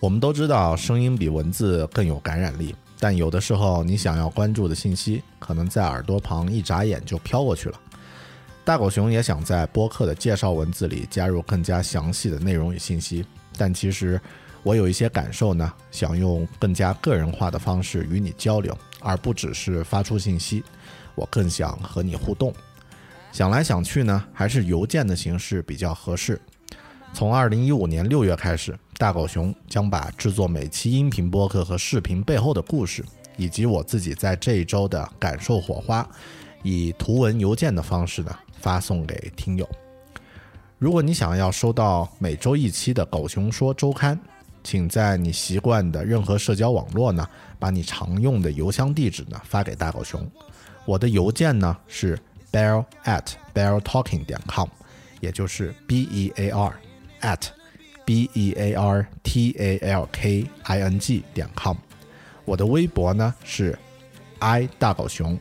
我们都知道，声音比文字更有感染力，但有的时候，你想要关注的信息，可能在耳朵旁一眨眼就飘过去了。大狗熊也想在播客的介绍文字里加入更加详细的内容与信息，但其实我有一些感受呢，想用更加个人化的方式与你交流，而不只是发出信息。我更想和你互动。想来想去呢，还是邮件的形式比较合适。从二零一五年六月开始，大狗熊将把制作每期音频播客和视频背后的故事，以及我自己在这一周的感受火花，以图文邮件的方式呢发送给听友。如果你想要收到每周一期的《狗熊说周刊》，请在你习惯的任何社交网络呢，把你常用的邮箱地址呢发给大狗熊。我的邮件呢是 bear at beartalking 点 com，也就是 b e a r at b e a r t a l k i n g 点 com。我的微博呢是 i 大狗熊，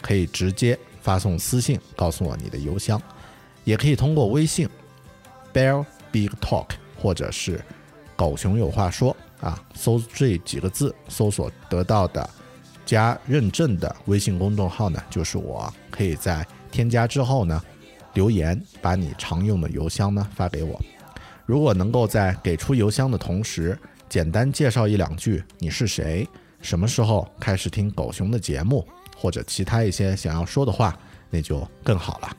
可以直接发送私信告诉我你的邮箱，也可以通过微信 bear big talk 或者是狗熊有话说啊，搜这几个字搜索得到的。加认证的微信公众号呢，就是我可以在添加之后呢，留言把你常用的邮箱呢发给我。如果能够在给出邮箱的同时，简单介绍一两句你是谁，什么时候开始听狗熊的节目，或者其他一些想要说的话，那就更好了。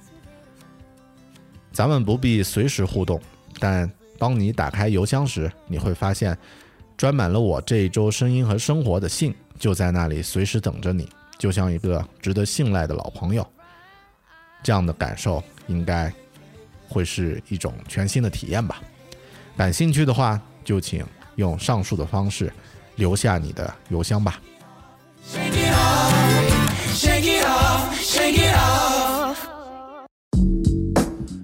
咱们不必随时互动，但当你打开邮箱时，你会发现装满了我这一周声音和生活的信。就在那里，随时等着你，就像一个值得信赖的老朋友。这样的感受应该会是一种全新的体验吧。感兴趣的话，就请用上述的方式留下你的邮箱吧。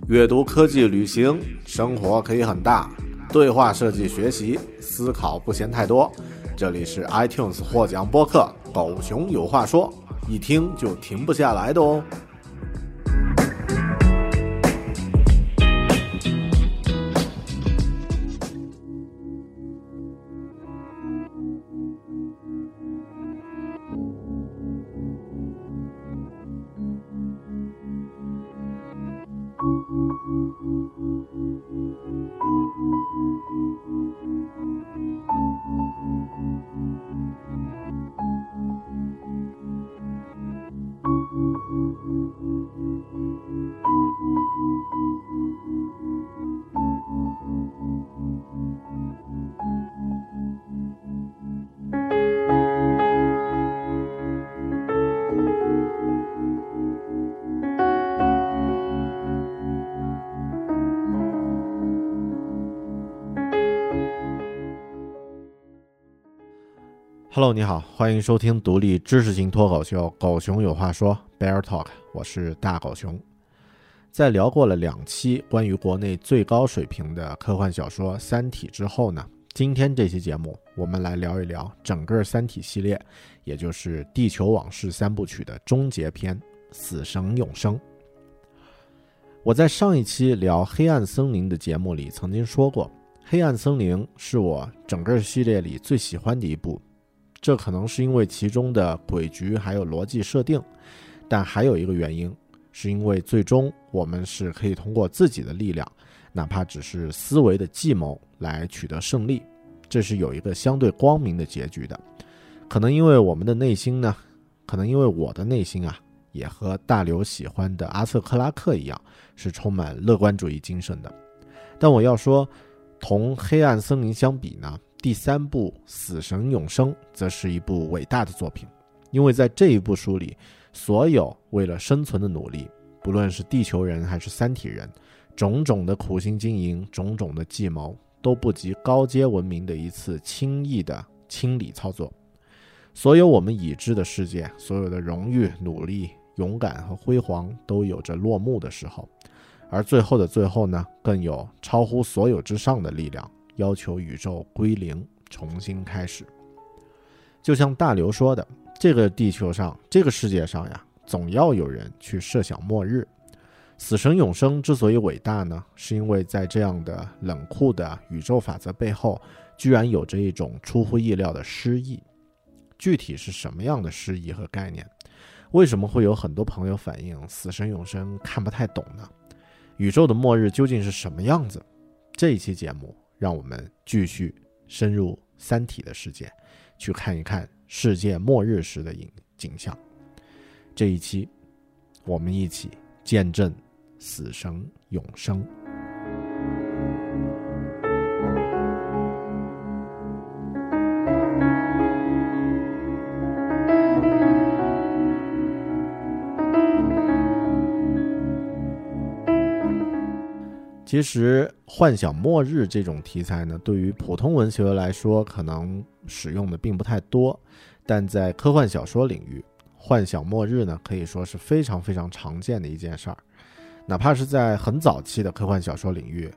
阅读、科技、旅行、生活可以很大，对话设计、学习、思考不嫌太多。这里是 iTunes 获奖播客《狗熊有话说》，一听就停不下来的哦。Hello，你好，欢迎收听独立知识型脱口秀《狗熊有话说》Bear Talk，我是大狗熊。在聊过了两期关于国内最高水平的科幻小说《三体》之后呢，今天这期节目我们来聊一聊整个《三体》系列，也就是《地球往事》三部曲的终结篇《死神永生》。我在上一期聊《黑暗森林》的节目里曾经说过，《黑暗森林》是我整个系列里最喜欢的一部。这可能是因为其中的诡局还有逻辑设定，但还有一个原因，是因为最终我们是可以通过自己的力量，哪怕只是思维的计谋来取得胜利，这是有一个相对光明的结局的。可能因为我们的内心呢，可能因为我的内心啊，也和大刘喜欢的阿瑟克拉克一样，是充满乐观主义精神的。但我要说，同《黑暗森林》相比呢，第三部《死神永生》则是一部伟大的作品，因为在这一部书里，所有为了生存的努力，不论是地球人还是三体人，种种的苦心经营，种种的计谋，都不及高阶文明的一次轻易的清理操作。所有我们已知的世界，所有的荣誉、努力、勇敢和辉煌，都有着落幕的时候。而最后的最后呢，更有超乎所有之上的力量，要求宇宙归零，重新开始。就像大刘说的，这个地球上，这个世界上呀，总要有人去设想末日。死神永生之所以伟大呢，是因为在这样的冷酷的宇宙法则背后，居然有着一种出乎意料的诗意。具体是什么样的诗意和概念？为什么会有很多朋友反映死神永生看不太懂呢？宇宙的末日究竟是什么样子？这一期节目，让我们继续深入《三体》的世界，去看一看世界末日时的影景象。这一期，我们一起见证死神永生。其实，幻想末日这种题材呢，对于普通文学来说，可能使用的并不太多。但在科幻小说领域，幻想末日呢，可以说是非常非常常见的一件事儿。哪怕是在很早期的科幻小说领域，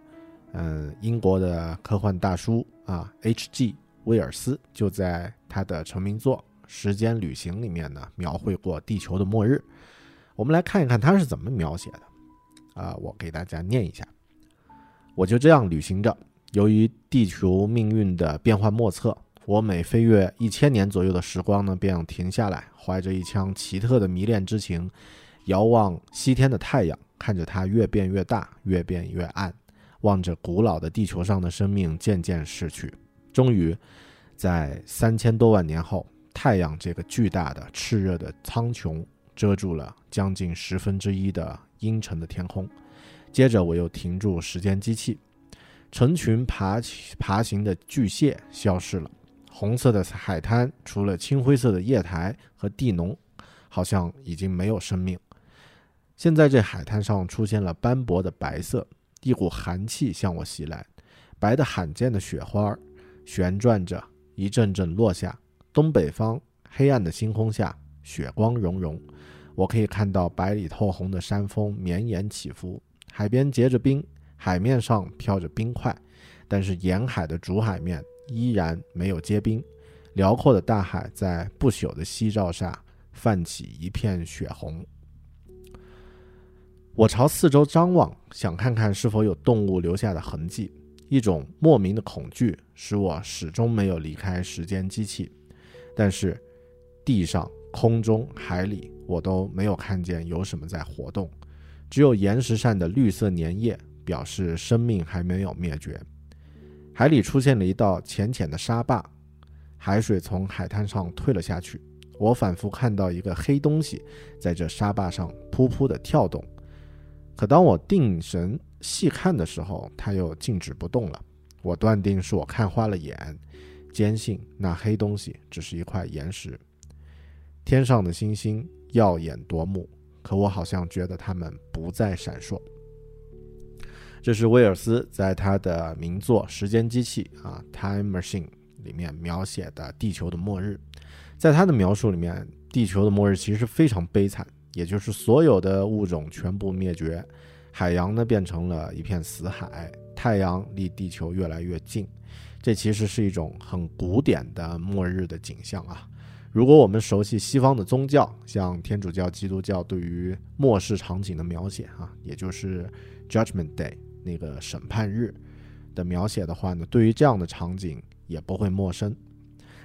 嗯，英国的科幻大叔啊，H.G. 威尔斯就在他的成名作《时间旅行》里面呢，描绘过地球的末日。我们来看一看他是怎么描写的。啊，我给大家念一下。我就这样旅行着，由于地球命运的变幻莫测，我每飞越一千年左右的时光呢，便要停下来，怀着一腔奇特的迷恋之情，遥望西天的太阳，看着它越变越大，越变越暗，望着古老的地球上的生命渐渐逝去，终于，在三千多万年后，太阳这个巨大的炽热的苍穹遮住了将近十分之一的阴沉的天空。接着我又停住时间机器，成群爬起爬行的巨蟹消失了，红色的海滩除了青灰色的叶苔和地脓，好像已经没有生命。现在这海滩上出现了斑驳的白色，一股寒气向我袭来，白的罕见的雪花旋转着，一阵阵落下。东北方黑暗的星空下，雪光融融，我可以看到白里透红的山峰绵延起伏。海边结着冰，海面上飘着冰块，但是沿海的主海面依然没有结冰。辽阔的大海在不朽的夕照下泛起一片血红。我朝四周张望，想看看是否有动物留下的痕迹。一种莫名的恐惧使我始终没有离开时间机器，但是地上、空中、海里，我都没有看见有什么在活动。只有岩石上的绿色粘液表示生命还没有灭绝。海里出现了一道浅浅的沙坝，海水从海滩上退了下去。我反复看到一个黑东西在这沙坝上噗噗地跳动，可当我定神细看的时候，它又静止不动了。我断定是我看花了眼，坚信那黑东西只是一块岩石。天上的星星耀眼夺目。可我好像觉得它们不再闪烁。这是威尔斯在他的名作《时间机器》啊，《Time Machine》里面描写的地球的末日。在他的描述里面，地球的末日其实非常悲惨，也就是所有的物种全部灭绝，海洋呢变成了一片死海，太阳离地球越来越近。这其实是一种很古典的末日的景象啊。如果我们熟悉西方的宗教，像天主教、基督教对于末世场景的描写，啊，也就是 Judgment Day 那个审判日的描写的话呢，对于这样的场景也不会陌生。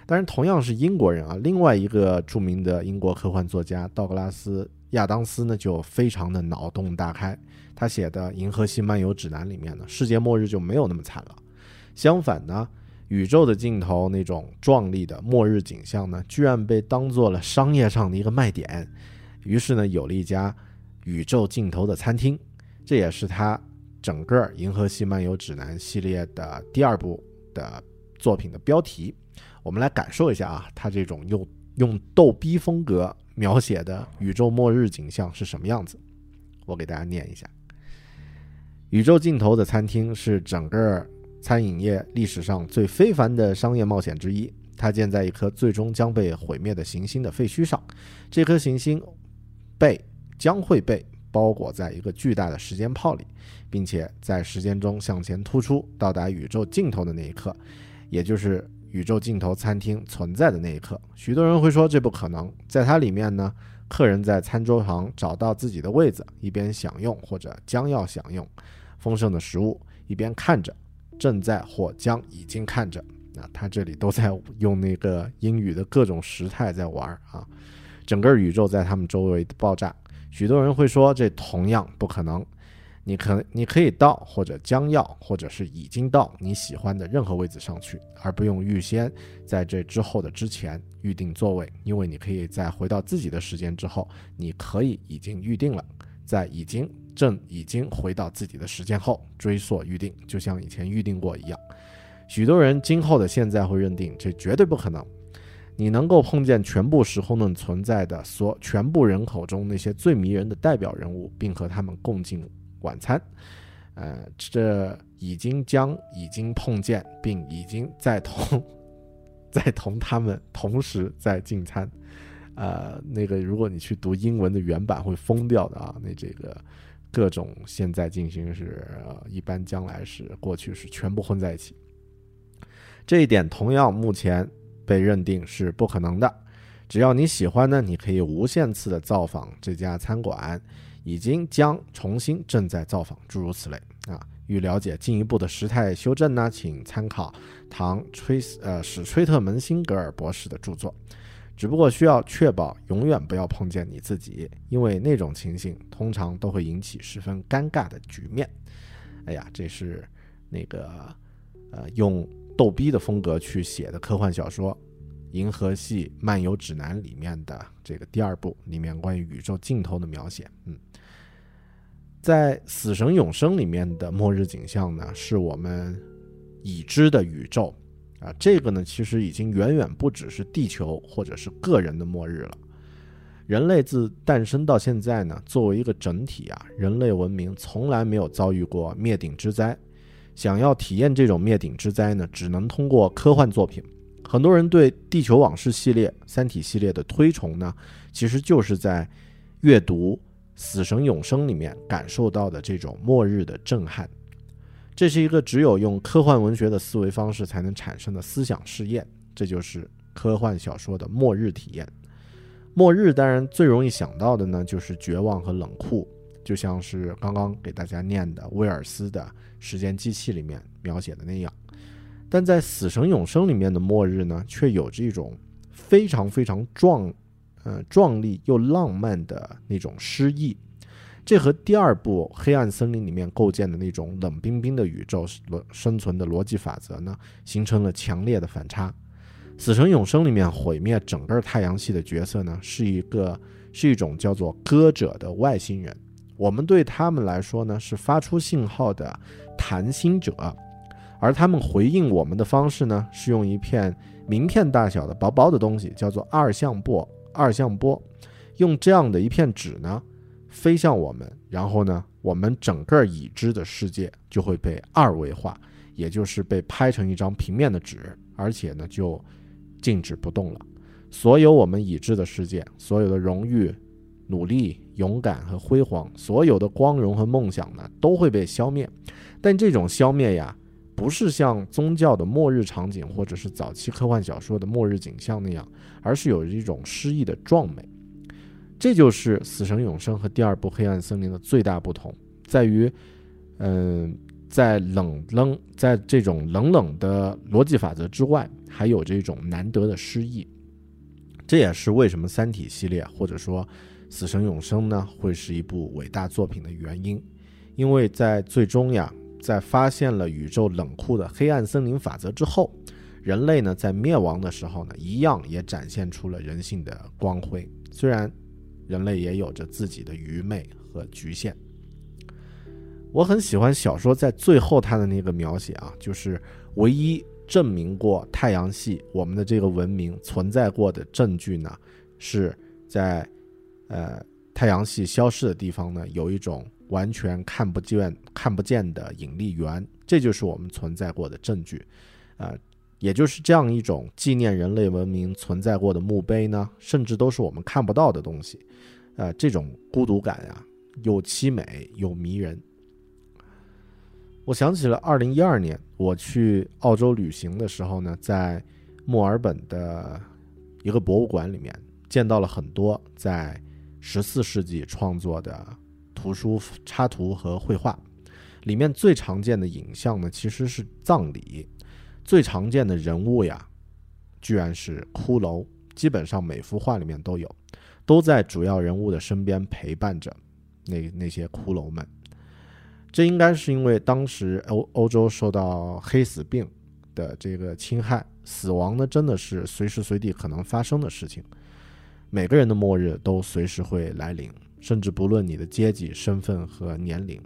但是同样是英国人啊，另外一个著名的英国科幻作家道格拉斯·亚当斯呢，就非常的脑洞大开。他写的《银河系漫游指南》里面呢，世界末日就没有那么惨了。相反呢，宇宙的尽头那种壮丽的末日景象呢，居然被当做了商业上的一个卖点。于是呢，有了一家宇宙尽头的餐厅，这也是他整个《银河系漫游指南》系列的第二部的作品的标题。我们来感受一下啊，他这种用用逗逼风格描写的宇宙末日景象是什么样子。我给大家念一下：宇宙尽头的餐厅是整个餐饮业历史上最非凡的商业冒险之一。它建在一颗最终将被毁灭的行星的废墟上，这颗行星被将会被包裹在一个巨大的时间泡里，并且在时间中向前突出，到达宇宙尽头的那一刻，也就是。宇宙尽头餐厅存在的那一刻，许多人会说这不可能。在它里面呢，客人在餐桌旁找到自己的位子，一边享用或者将要享用丰盛的食物，一边看着正在或将已经看着。那他这里都在用那个英语的各种时态在玩啊。整个宇宙在他们周围的爆炸，许多人会说这同样不可能。你可你可以到或者将要或者是已经到你喜欢的任何位置上去，而不用预先在这之后的之前预定座位，因为你可以在回到自己的时间之后，你可以已经预定了，在已经正已经回到自己的时间后追溯预定，就像以前预定过一样。许多人今后的现在会认定这绝对不可能。你能够碰见全部时空论存在的所全部人口中那些最迷人的代表人物，并和他们共进。晚餐，呃，这已经将已经碰见，并已经在同在同他们同时在进餐，呃，那个如果你去读英文的原版会疯掉的啊，那这个各种现在进行时，一般将来时，过去式全部混在一起，这一点同样目前被认定是不可能的。只要你喜欢呢，你可以无限次的造访这家餐馆。已经将重新正在造访，诸如此类啊。欲了解进一步的时态修正呢，请参考唐崔呃史崔特门辛格尔博士的著作。只不过需要确保永远不要碰见你自己，因为那种情形通常都会引起十分尴尬的局面。哎呀，这是那个呃用逗逼的风格去写的科幻小说。《银河系漫游指南》里面的这个第二部里面关于宇宙尽头的描写，嗯，在《死神永生》里面的末日景象呢，是我们已知的宇宙啊，这个呢其实已经远远不只是地球或者是个人的末日了。人类自诞生到现在呢，作为一个整体啊，人类文明从来没有遭遇过灭顶之灾。想要体验这种灭顶之灾呢，只能通过科幻作品。很多人对《地球往事》系列、《三体》系列的推崇呢，其实就是在阅读《死神永生》里面感受到的这种末日的震撼。这是一个只有用科幻文学的思维方式才能产生的思想试验，这就是科幻小说的末日体验。末日当然最容易想到的呢，就是绝望和冷酷，就像是刚刚给大家念的威尔斯的《时间机器》里面描写的那样。但在《死神永生》里面的末日呢，却有着一种非常非常壮，呃，壮丽又浪漫的那种诗意。这和第二部《黑暗森林》里面构建的那种冷冰冰的宇宙生存的逻辑法则呢，形成了强烈的反差。《死神永生》里面毁灭整个太阳系的角色呢，是一个是一种叫做歌者的外星人。我们对他们来说呢，是发出信号的谈心者。而他们回应我们的方式呢，是用一片名片大小的薄薄的东西，叫做二向波。二向波，用这样的一片纸呢，飞向我们，然后呢，我们整个已知的世界就会被二维化，也就是被拍成一张平面的纸，而且呢，就静止不动了。所有我们已知的世界，所有的荣誉、努力、勇敢和辉煌，所有的光荣和梦想呢，都会被消灭。但这种消灭呀。不是像宗教的末日场景，或者是早期科幻小说的末日景象那样，而是有一种诗意的壮美。这就是《死神永生》和第二部《黑暗森林》的最大不同，在于，嗯，在冷冷在这种冷冷的逻辑法则之外，还有这种难得的诗意。这也是为什么《三体》系列或者说《死神永生》呢会是一部伟大作品的原因，因为在最终呀，在发现了宇宙冷酷的黑暗森林法则之后，人类呢在灭亡的时候呢，一样也展现出了人性的光辉。虽然人类也有着自己的愚昧和局限。我很喜欢小说在最后它的那个描写啊，就是唯一。证明过太阳系我们的这个文明存在过的证据呢，是在呃太阳系消失的地方呢，有一种完全看不见看不见的引力源，这就是我们存在过的证据。呃，也就是这样一种纪念人类文明存在过的墓碑呢，甚至都是我们看不到的东西。呃，这种孤独感呀，又凄美又迷人。我想起了二零一二年我去澳洲旅行的时候呢，在墨尔本的一个博物馆里面见到了很多在十四世纪创作的图书插图和绘画，里面最常见的影像呢其实是葬礼，最常见的人物呀，居然是骷髅，基本上每幅画里面都有，都在主要人物的身边陪伴着那那些骷髅们。这应该是因为当时欧欧洲受到黑死病的这个侵害，死亡呢真的是随时随地可能发生的事情，每个人的末日都随时会来临，甚至不论你的阶级、身份和年龄。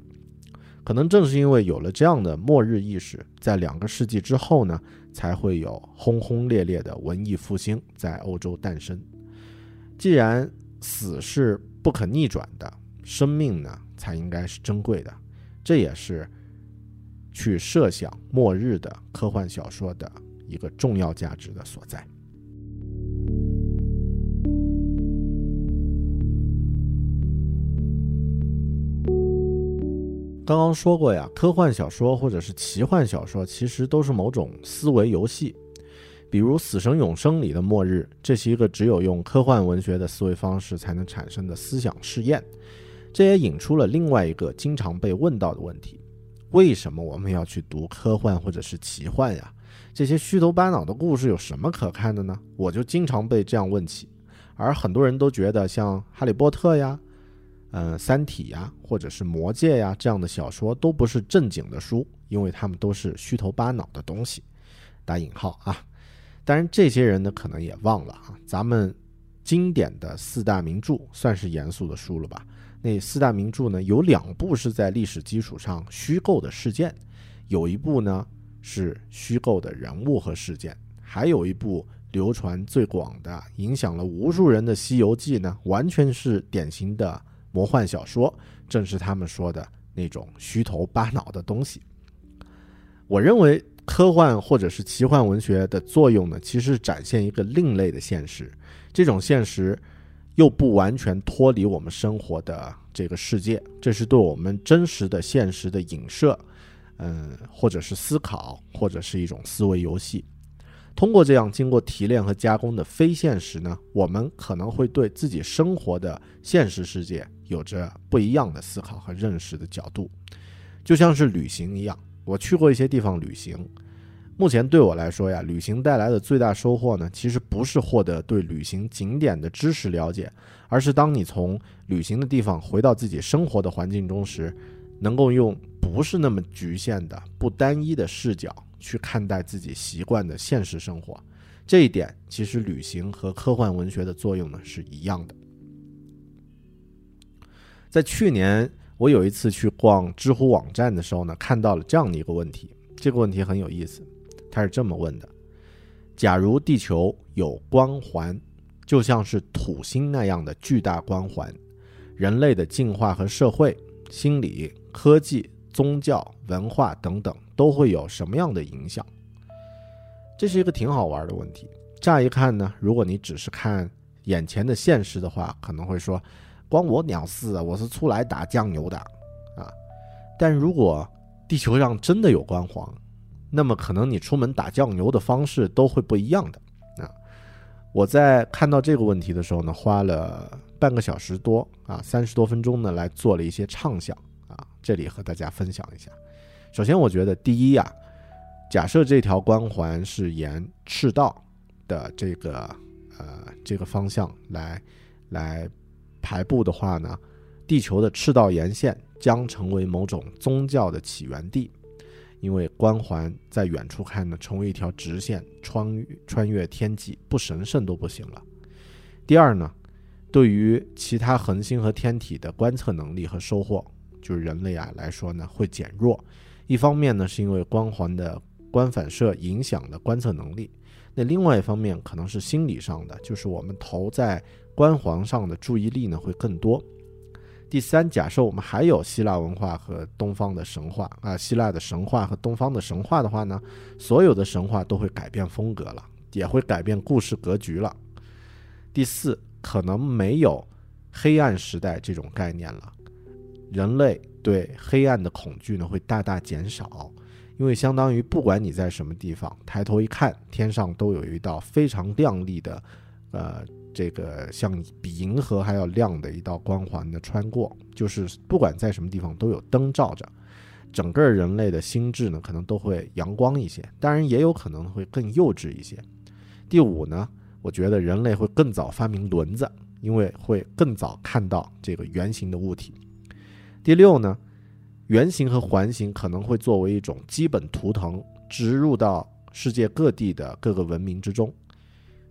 可能正是因为有了这样的末日意识，在两个世纪之后呢，才会有轰轰烈烈的文艺复兴在欧洲诞生。既然死是不可逆转的，生命呢才应该是珍贵的。这也是去设想末日的科幻小说的一个重要价值的所在。刚刚说过呀，科幻小说或者是奇幻小说，其实都是某种思维游戏。比如《死神永生》里的末日，这是一个只有用科幻文学的思维方式才能产生的思想试验。这也引出了另外一个经常被问到的问题：为什么我们要去读科幻或者是奇幻呀？这些虚头巴脑的故事有什么可看的呢？我就经常被这样问起，而很多人都觉得像《哈利波特》呀、嗯《三体》呀，或者是《魔戒》呀这样的小说都不是正经的书，因为他们都是虚头巴脑的东西，打引号啊。当然，这些人呢可能也忘了啊，咱们经典的四大名著算是严肃的书了吧？那四大名著呢，有两部是在历史基础上虚构的事件，有一部呢是虚构的人物和事件，还有一部流传最广的、影响了无数人的《西游记》呢，完全是典型的魔幻小说，正是他们说的那种虚头巴脑的东西。我认为科幻或者是奇幻文学的作用呢，其实是展现一个另类的现实，这种现实。又不完全脱离我们生活的这个世界，这是对我们真实的现实的影射，嗯，或者是思考，或者是一种思维游戏。通过这样经过提炼和加工的非现实呢，我们可能会对自己生活的现实世界有着不一样的思考和认识的角度，就像是旅行一样。我去过一些地方旅行。目前对我来说呀，旅行带来的最大收获呢，其实不是获得对旅行景点的知识了解，而是当你从旅行的地方回到自己生活的环境中时，能够用不是那么局限的、不单一的视角去看待自己习惯的现实生活。这一点其实旅行和科幻文学的作用呢是一样的。在去年我有一次去逛知乎网站的时候呢，看到了这样的一个问题，这个问题很有意思。他是这么问的：假如地球有光环，就像是土星那样的巨大光环，人类的进化和社会、心理、科技、宗教、文化等等都会有什么样的影响？这是一个挺好玩的问题。乍一看呢，如果你只是看眼前的现实的话，可能会说：“关我鸟事啊！我是出来打酱油的啊！”但如果地球上真的有光环，那么可能你出门打酱油的方式都会不一样的啊！我在看到这个问题的时候呢，花了半个小时多啊，三十多分钟呢来做了一些畅想啊，这里和大家分享一下。首先，我觉得第一呀，假设这条光环是沿赤道的这个呃这个方向来来排布的话呢，地球的赤道沿线将成为某种宗教的起源地，因为光环在远处看呢，成为一条直线穿穿越天际，不神圣都不行了。第二呢，对于其他恒星和天体的观测能力和收获，就是人类啊来说呢，会减弱。一方面呢，是因为光环的光反射影响的观测能力；那另外一方面，可能是心理上的，就是我们投在光环上的注意力呢会更多。第三，假设我们还有希腊文化和东方的神话啊，希腊的神话和东方的神话的话呢，所有的神话都会改变风格了，也会改变故事格局了。第四，可能没有黑暗时代这种概念了，人类。对黑暗的恐惧呢会大大减少，因为相当于不管你在什么地方，抬头一看，天上都有一道非常亮丽的，呃，这个像比银河还要亮的一道光环的穿过，就是不管在什么地方都有灯照着，整个人类的心智呢可能都会阳光一些，当然也有可能会更幼稚一些。第五呢，我觉得人类会更早发明轮子，因为会更早看到这个圆形的物体。第六呢，圆形和环形可能会作为一种基本图腾植入到世界各地的各个文明之中。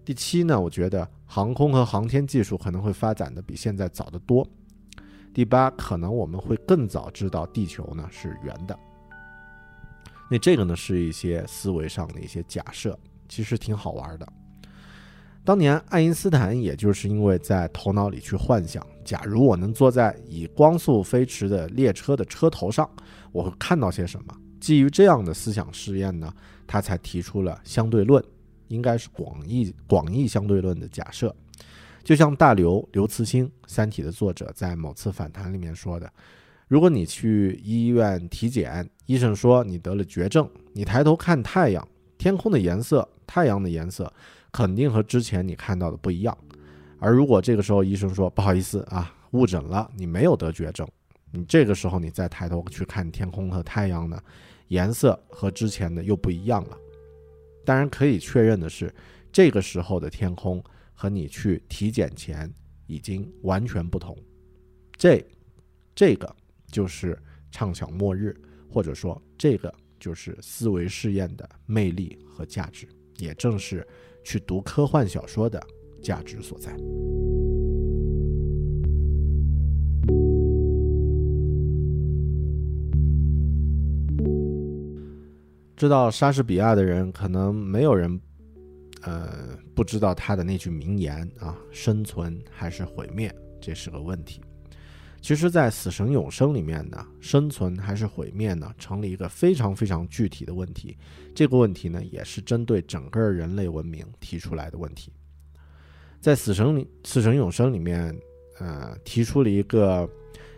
第七呢，我觉得航空和航天技术可能会发展的比现在早得多。第八，可能我们会更早知道地球呢是圆的。那这个呢是一些思维上的一些假设，其实挺好玩的。当年爱因斯坦也就是因为在头脑里去幻想，假如我能坐在以光速飞驰的列车的车头上，我会看到些什么？基于这样的思想试验呢，他才提出了相对论，应该是广义广义相对论的假设。就像大刘刘慈欣《三体》的作者在某次访谈里面说的：“如果你去医院体检，医生说你得了绝症，你抬头看太阳，天空的颜色，太阳的颜色。”肯定和之前你看到的不一样，而如果这个时候医生说不好意思啊，误诊了，你没有得绝症，你这个时候你再抬头去看天空和太阳呢，颜色和之前的又不一样了。当然可以确认的是，这个时候的天空和你去体检前已经完全不同。这，这个就是畅想末日，或者说这个就是思维试验的魅力和价值，也正是。去读科幻小说的价值所在。知道莎士比亚的人，可能没有人，呃，不知道他的那句名言啊：“生存还是毁灭，这是个问题。”其实，在《死神永生》里面呢，生存还是毁灭呢，成了一个非常非常具体的问题。这个问题呢，也是针对整个人类文明提出来的问题。在《死神里死神永生》里面，呃，提出了一个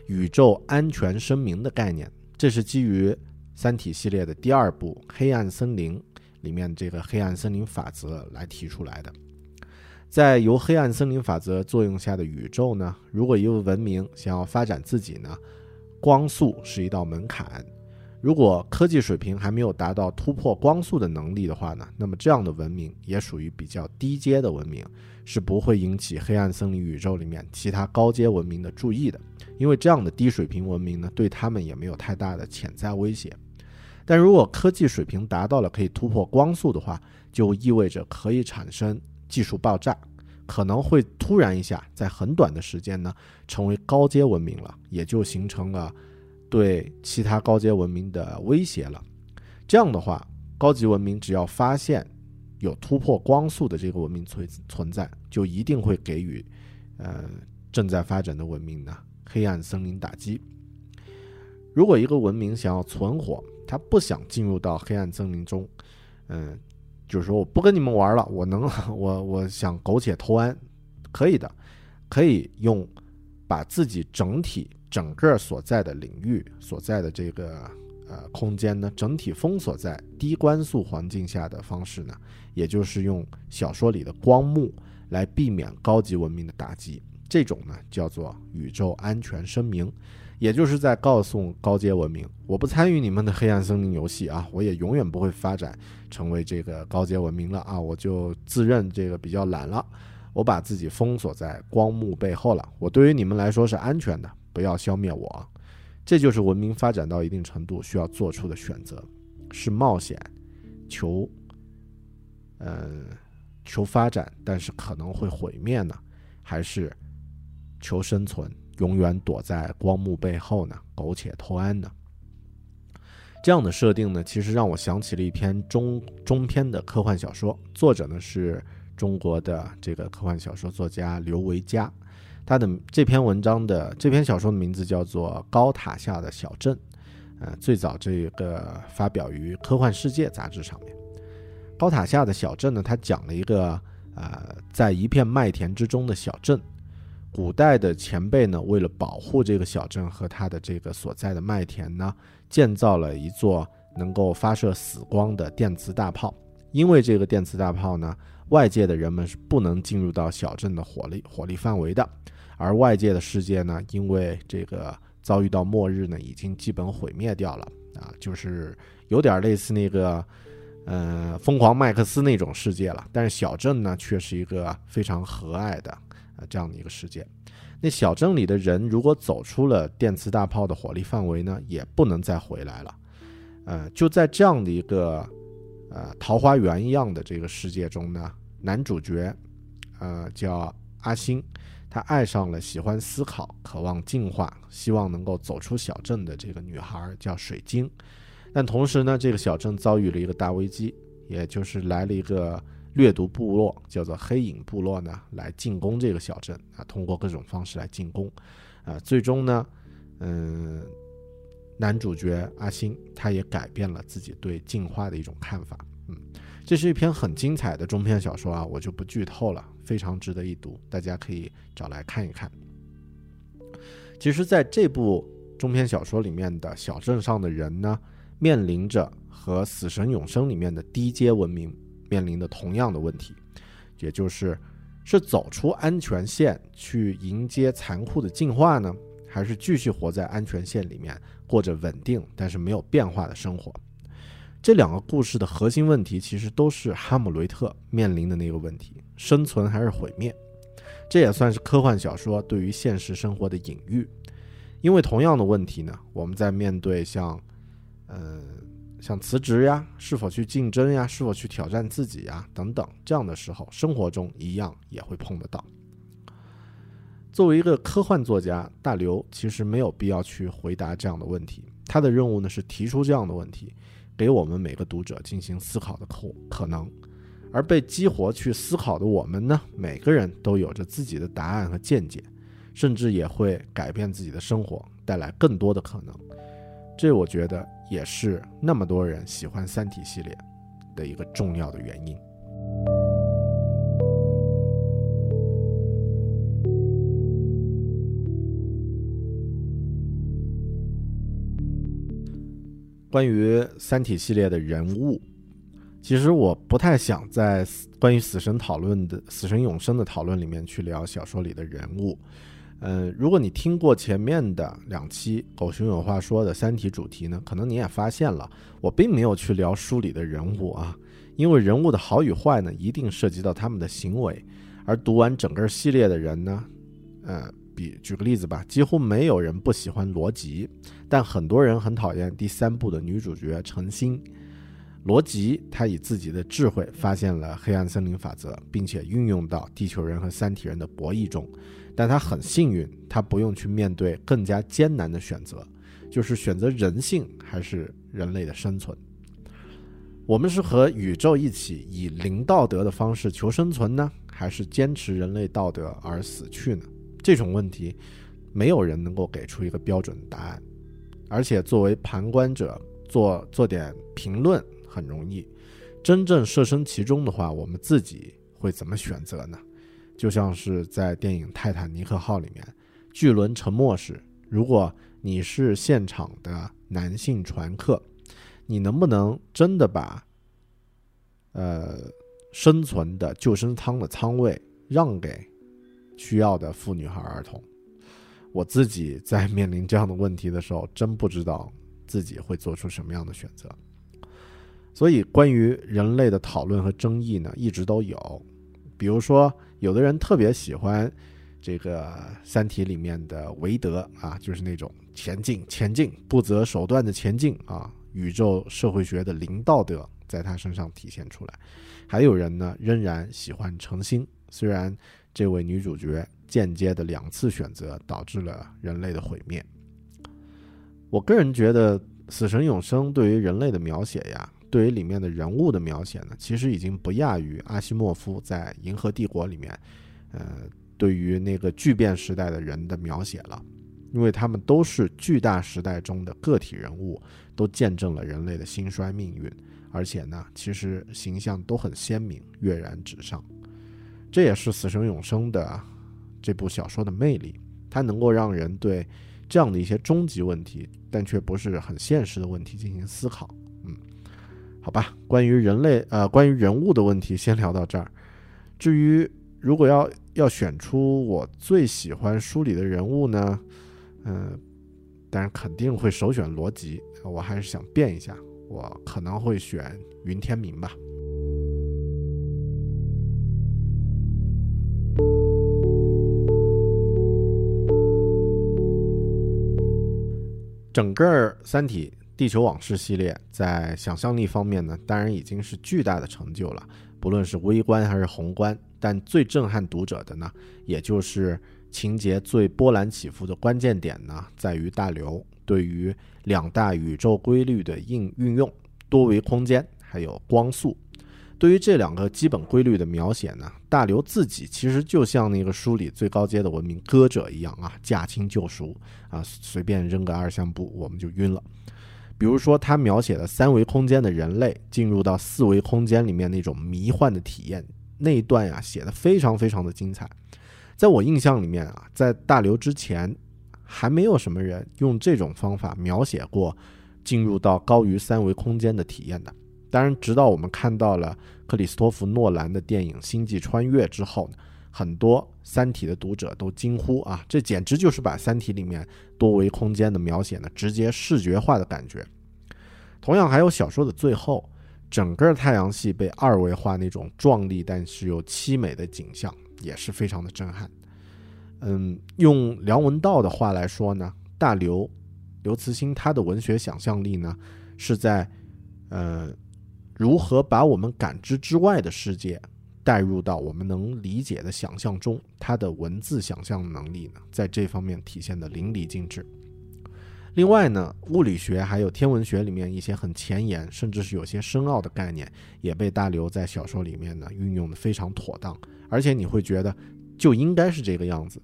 宇宙安全声明的概念，这是基于《三体》系列的第二部《黑暗森林》里面这个黑暗森林法则来提出来的。在由黑暗森林法则作用下的宇宙呢？如果一个文明想要发展自己呢，光速是一道门槛。如果科技水平还没有达到突破光速的能力的话呢，那么这样的文明也属于比较低阶的文明，是不会引起黑暗森林宇宙里面其他高阶文明的注意的，因为这样的低水平文明呢，对他们也没有太大的潜在威胁。但如果科技水平达到了可以突破光速的话，就意味着可以产生。技术爆炸可能会突然一下，在很短的时间呢，成为高阶文明了，也就形成了对其他高阶文明的威胁了。这样的话，高级文明只要发现有突破光速的这个文明存存在，就一定会给予呃正在发展的文明呢黑暗森林打击。如果一个文明想要存活，他不想进入到黑暗森林中，嗯。就是说，我不跟你们玩了，我能，我我想苟且偷安，可以的，可以用把自己整体整个所在的领域所在的这个呃空间呢，整体封锁在低光速环境下的方式呢，也就是用小说里的光幕来避免高级文明的打击。这种呢叫做宇宙安全声明，也就是在告诉高阶文明，我不参与你们的黑暗森林游戏啊，我也永远不会发展成为这个高阶文明了啊，我就自认这个比较懒了，我把自己封锁在光幕背后了，我对于你们来说是安全的，不要消灭我。这就是文明发展到一定程度需要做出的选择，是冒险，求，呃，求发展，但是可能会毁灭呢，还是求生存，永远躲在光幕背后呢，苟且偷安呢？这样的设定呢，其实让我想起了一篇中中篇的科幻小说，作者呢是中国的这个科幻小说作家刘维嘉。他的这篇文章的这篇小说的名字叫做《高塔下的小镇》，呃，最早这个发表于《科幻世界》杂志上面。高塔下的小镇呢，它讲了一个呃，在一片麦田之中的小镇。古代的前辈呢，为了保护这个小镇和他的这个所在的麦田呢，建造了一座能够发射死光的电磁大炮。因为这个电磁大炮呢，外界的人们是不能进入到小镇的火力火力范围的。而外界的世界呢，因为这个遭遇到末日呢，已经基本毁灭掉了啊，就是有点类似那个，呃，疯狂麦克斯那种世界了。但是小镇呢，却是一个非常和蔼的啊这样的一个世界。那小镇里的人如果走出了电磁大炮的火力范围呢，也不能再回来了。呃，就在这样的一个呃桃花源一样的这个世界中呢，男主角，呃，叫阿星。他爱上了喜欢思考、渴望进化、希望能够走出小镇的这个女孩，叫水晶。但同时呢，这个小镇遭遇了一个大危机，也就是来了一个掠夺部落，叫做黑影部落呢，来进攻这个小镇啊，通过各种方式来进攻。啊，最终呢，嗯，男主角阿星他也改变了自己对进化的一种看法。嗯，这是一篇很精彩的中篇小说啊，我就不剧透了。非常值得一读，大家可以找来看一看。其实，在这部中篇小说里面的小镇上的人呢，面临着和《死神永生》里面的低阶文明面临的同样的问题，也就是是走出安全线去迎接残酷的进化呢，还是继续活在安全线里面过着稳定但是没有变化的生活？这两个故事的核心问题，其实都是哈姆雷特面临的那个问题：生存还是毁灭？这也算是科幻小说对于现实生活的隐喻。因为同样的问题呢，我们在面对像，呃，像辞职呀、是否去竞争呀、是否去挑战自己呀等等这样的时候，生活中一样也会碰得到。作为一个科幻作家，大刘其实没有必要去回答这样的问题，他的任务呢是提出这样的问题。给我们每个读者进行思考的可可能，而被激活去思考的我们呢，每个人都有着自己的答案和见解，甚至也会改变自己的生活，带来更多的可能。这我觉得也是那么多人喜欢《三体》系列的一个重要的原因。关于《三体》系列的人物，其实我不太想在关于死神讨论的《死神永生》的讨论里面去聊小说里的人物。嗯，如果你听过前面的两期《狗熊有话说》的《三体》主题呢，可能你也发现了，我并没有去聊书里的人物啊，因为人物的好与坏呢，一定涉及到他们的行为，而读完整个系列的人呢，呃。比举个例子吧，几乎没有人不喜欢罗辑，但很多人很讨厌第三部的女主角程心。罗辑他以自己的智慧发现了黑暗森林法则，并且运用到地球人和三体人的博弈中，但他很幸运，他不用去面对更加艰难的选择，就是选择人性还是人类的生存。我们是和宇宙一起以零道德的方式求生存呢，还是坚持人类道德而死去呢？这种问题，没有人能够给出一个标准答案，而且作为旁观者做做点评论很容易，真正设身其中的话，我们自己会怎么选择呢？就像是在电影《泰坦尼克号》里面，巨轮沉没时，如果你是现场的男性船客，你能不能真的把，呃，生存的救生舱的舱位让给？需要的妇女和儿童。我自己在面临这样的问题的时候，真不知道自己会做出什么样的选择。所以，关于人类的讨论和争议呢，一直都有。比如说，有的人特别喜欢这个《三体》里面的韦德啊，就是那种前进、前进、不择手段的前进啊，宇宙社会学的零道德在他身上体现出来。还有人呢，仍然喜欢程心，虽然这位女主角间接的两次选择导致了人类的毁灭。我个人觉得，《死神永生》对于人类的描写呀。对于里面的人物的描写呢，其实已经不亚于阿西莫夫在《银河帝国》里面，呃，对于那个巨变时代的人的描写了，因为他们都是巨大时代中的个体人物，都见证了人类的兴衰命运，而且呢，其实形象都很鲜明，跃然纸上。这也是《死神永生》的这部小说的魅力，它能够让人对这样的一些终极问题，但却不是很现实的问题进行思考。好吧，关于人类呃，关于人物的问题，先聊到这儿。至于如果要要选出我最喜欢书里的人物呢，嗯，当然肯定会首选罗辑，我还是想变一下，我可能会选云天明吧。整个《三体》。地球往事系列在想象力方面呢，当然已经是巨大的成就了，不论是微观还是宏观。但最震撼读者的呢，也就是情节最波澜起伏的关键点呢，在于大刘对于两大宇宙规律的应运用，多维空间还有光速。对于这两个基本规律的描写呢，大刘自己其实就像那个书里最高阶的文明歌者一样啊，驾轻就熟啊，随便扔个二向步我们就晕了。比如说，他描写的三维空间的人类进入到四维空间里面那种迷幻的体验，那一段呀写的非常非常的精彩。在我印象里面啊，在大刘之前，还没有什么人用这种方法描写过进入到高于三维空间的体验的。当然，直到我们看到了克里斯托弗诺兰的电影《星际穿越》之后。很多《三体》的读者都惊呼啊，这简直就是把《三体》里面多维空间的描写呢，直接视觉化的感觉。同样，还有小说的最后，整个太阳系被二维化那种壮丽但是又凄美的景象，也是非常的震撼。嗯，用梁文道的话来说呢，大刘刘慈欣他的文学想象力呢，是在呃如何把我们感知之外的世界。带入到我们能理解的想象中，他的文字想象能力呢，在这方面体现的淋漓尽致。另外呢，物理学还有天文学里面一些很前沿，甚至是有些深奥的概念，也被大刘在小说里面呢运用的非常妥当，而且你会觉得就应该是这个样子。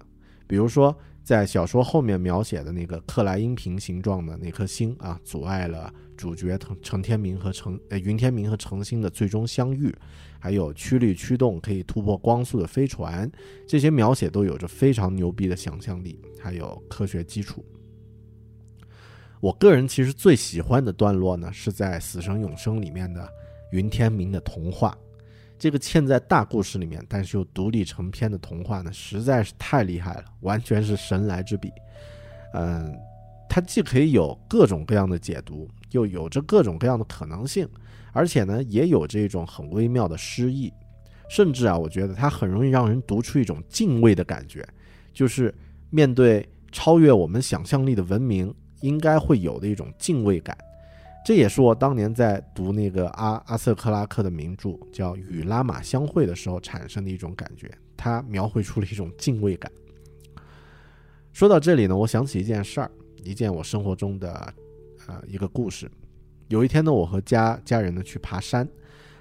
比如说，在小说后面描写的那个克莱因瓶形状的那颗星啊，阻碍了主角程程天明和程呃云天明和程心的最终相遇。还有曲率驱动可以突破光速的飞船，这些描写都有着非常牛逼的想象力，还有科学基础。我个人其实最喜欢的段落呢，是在《死神永生》里面的云天明的童话。这个嵌在大故事里面，但是又独立成篇的童话呢，实在是太厉害了，完全是神来之笔。嗯，它既可以有各种各样的解读，又有着各种各样的可能性。而且呢，也有这种很微妙的诗意，甚至啊，我觉得它很容易让人读出一种敬畏的感觉，就是面对超越我们想象力的文明，应该会有的一种敬畏感。这也是我当年在读那个阿阿瑟克拉克的名著叫《与拉玛相会》的时候产生的一种感觉，他描绘出了一种敬畏感。说到这里呢，我想起一件事儿，一件我生活中的呃一个故事。有一天呢，我和家家人呢去爬山，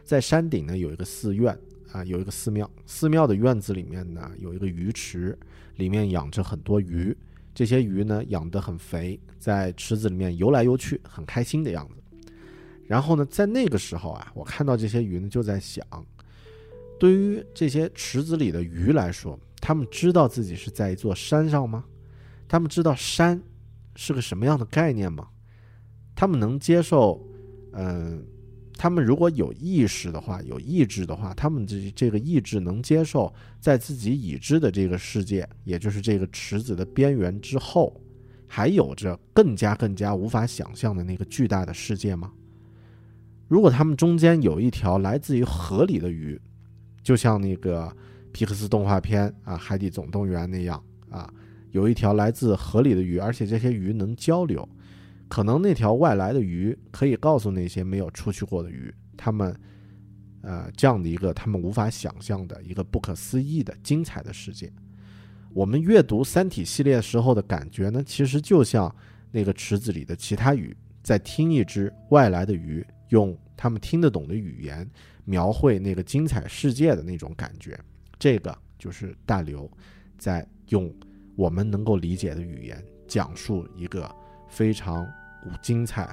在山顶呢有一个寺院啊，有一个寺庙。寺庙的院子里面呢有一个鱼池，里面养着很多鱼。这些鱼呢养得很肥，在池子里面游来游去，很开心的样子。然后呢，在那个时候啊，我看到这些鱼呢，就在想，对于这些池子里的鱼来说，他们知道自己是在一座山上吗？他们知道山是个什么样的概念吗？他们能接受，嗯，他们如果有意识的话，有意志的话，他们这这个意志能接受在自己已知的这个世界，也就是这个池子的边缘之后，还有着更加更加无法想象的那个巨大的世界吗？如果他们中间有一条来自于河里的鱼，就像那个皮克斯动画片啊《海底总动员》那样啊，有一条来自河里的鱼，而且这些鱼能交流。可能那条外来的鱼可以告诉那些没有出去过的鱼，他们，呃，这样的一个他们无法想象的一个不可思议的精彩的世界。我们阅读《三体》系列时候的感觉呢，其实就像那个池子里的其他鱼在听一只外来的鱼用他们听得懂的语言描绘那个精彩世界的那种感觉。这个就是大刘在用我们能够理解的语言讲述一个非常。精彩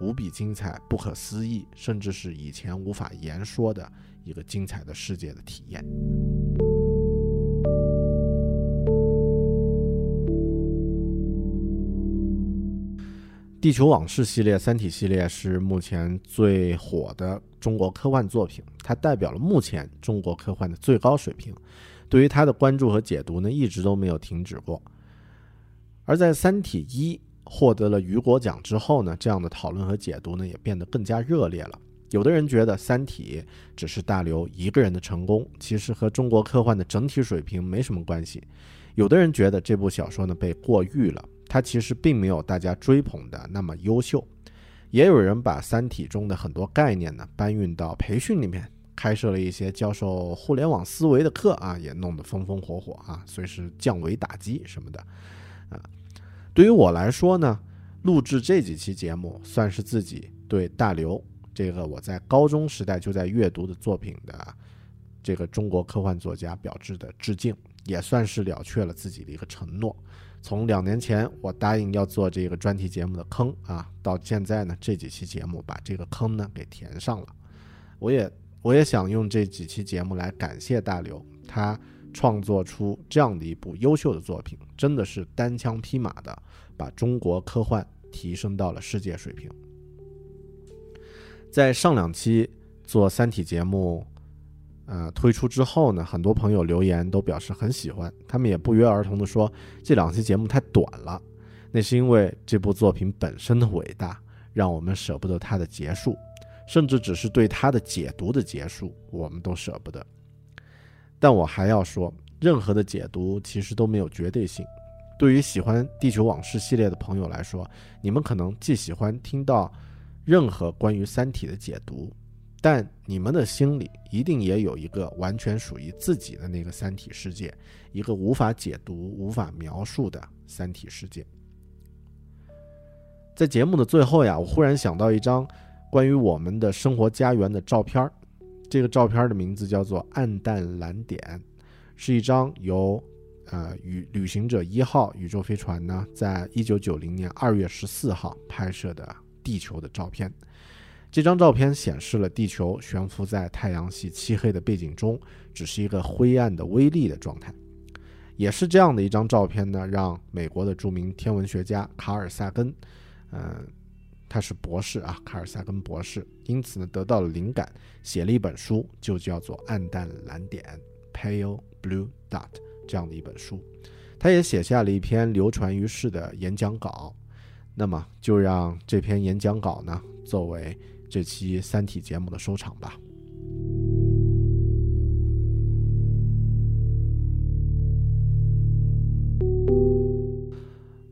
无无比精彩，不可思议，甚至是以前无法言说的一个精彩的世界的体验。地球往事系列、三体系列是目前最火的中国科幻作品，它代表了目前中国科幻的最高水平。对于它的关注和解读呢，一直都没有停止过。而在《三体一》。获得了雨果奖之后呢，这样的讨论和解读呢也变得更加热烈了。有的人觉得《三体》只是大刘一个人的成功，其实和中国科幻的整体水平没什么关系。有的人觉得这部小说呢被过誉了，它其实并没有大家追捧的那么优秀。也有人把《三体》中的很多概念呢搬运到培训里面，开设了一些教授互联网思维的课啊，也弄得风风火火啊，随时降维打击什么的，啊。对于我来说呢，录制这几期节目算是自己对大刘这个我在高中时代就在阅读的作品的这个中国科幻作家表示的致敬，也算是了却了自己的一个承诺。从两年前我答应要做这个专题节目的坑啊，到现在呢这几期节目把这个坑呢给填上了。我也我也想用这几期节目来感谢大刘，他。创作出这样的一部优秀的作品，真的是单枪匹马的把中国科幻提升到了世界水平。在上两期做《三体》节目，呃推出之后呢，很多朋友留言都表示很喜欢，他们也不约而同的说这两期节目太短了。那是因为这部作品本身的伟大，让我们舍不得它的结束，甚至只是对它的解读的结束，我们都舍不得。但我还要说，任何的解读其实都没有绝对性。对于喜欢《地球往事》系列的朋友来说，你们可能既喜欢听到任何关于《三体》的解读，但你们的心里一定也有一个完全属于自己的那个《三体》世界，一个无法解读、无法描述的《三体》世界。在节目的最后呀，我忽然想到一张关于我们的生活家园的照片儿。这个照片的名字叫做“暗淡蓝点”，是一张由呃宇旅行者一号宇宙飞船呢，在一九九零年二月十四号拍摄的地球的照片。这张照片显示了地球悬浮在太阳系漆黑的背景中，只是一个灰暗的微粒的状态。也是这样的一张照片呢，让美国的著名天文学家卡尔萨根，嗯。他是博士啊，卡尔萨根博士，因此呢得到了灵感，写了一本书，就叫做《暗淡蓝点》（Pale Blue Dot） 这样的一本书。他也写下了一篇流传于世的演讲稿。那么，就让这篇演讲稿呢作为这期《三体》节目的收场吧。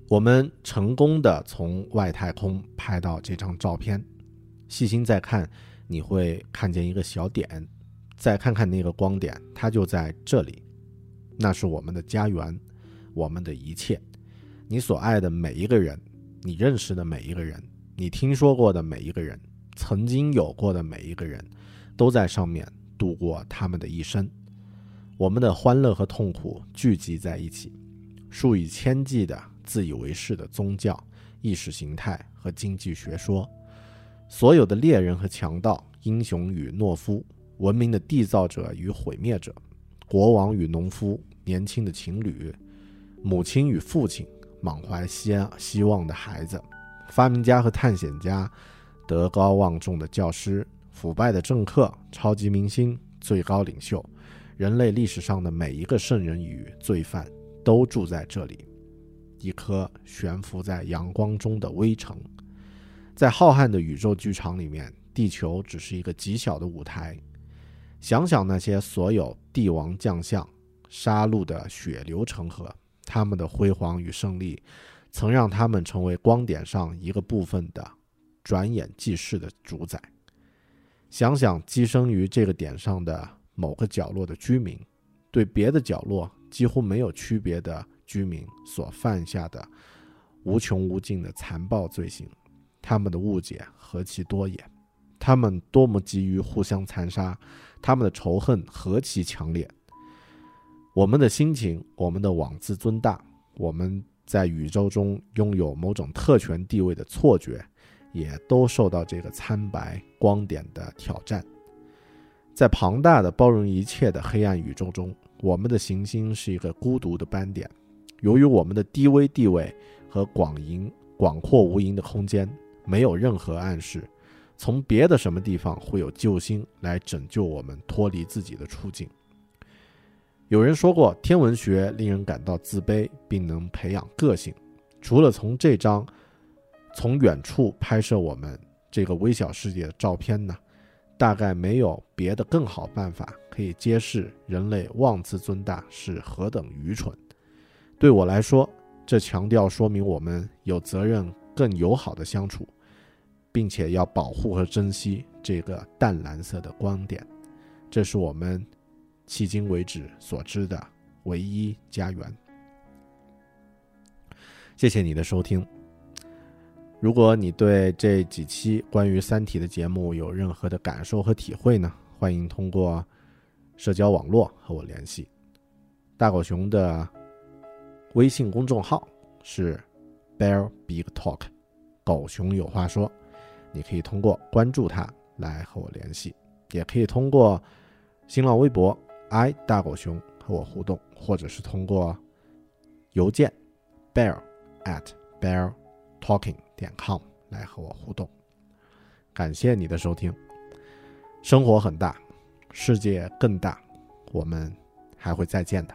我们成功的从外太空拍到这张照片，细心再看，你会看见一个小点，再看看那个光点，它就在这里，那是我们的家园，我们的一切，你所爱的每一个人，你认识的每一个人，你听说过的每一个人，曾经有过的每一个人，都在上面度过他们的一生，我们的欢乐和痛苦聚集在一起，数以千计的。自以为是的宗教、意识形态和经济学说，所有的猎人和强盗、英雄与懦夫、文明的缔造者与毁灭者、国王与农夫、年轻的情侣、母亲与父亲、满怀希希望的孩子、发明家和探险家、德高望重的教师、腐败的政客、超级明星、最高领袖，人类历史上的每一个圣人与罪犯，都住在这里。一颗悬浮在阳光中的微城，在浩瀚的宇宙剧场里面，地球只是一个极小的舞台。想想那些所有帝王将相、杀戮的血流成河，他们的辉煌与胜利，曾让他们成为光点上一个部分的转眼即逝的主宰。想想寄生于这个点上的某个角落的居民，对别的角落几乎没有区别的居民所犯下的无穷无尽的残暴罪行，他们的误解何其多也！他们多么急于互相残杀！他们的仇恨何其强烈！我们的心情，我们的妄自尊大，我们在宇宙中拥有某种特权地位的错觉，也都受到这个苍白光点的挑战。在庞大的、包容一切的黑暗宇宙中，我们的行星是一个孤独的斑点。由于我们的低微地位和广袺、广阔无垠的空间，没有任何暗示。从别的什么地方会有救星来拯救我们脱离自己的处境？有人说过，天文学令人感到自卑，并能培养个性。除了从这张从远处拍摄我们这个微小世界的照片呢，大概没有别的更好办法可以揭示人类妄自尊大是何等愚蠢。对我来说，这强调说明我们有责任更友好的相处。并且要保护和珍惜这个淡蓝色的光点，这是我们迄今为止所知的唯一家园。谢谢你的收听。如果你对这几期关于《三体》的节目有任何的感受和体会呢？欢迎通过社交网络和我联系。大狗熊的微信公众号是 Bear Big Talk，狗熊有话说。你可以通过关注他来和我联系，也可以通过新浪微博 i 大狗熊和我互动，或者是通过邮件 bear at bear talking 点 com 来和我互动。感谢你的收听。生活很大，世界更大，我们还会再见的。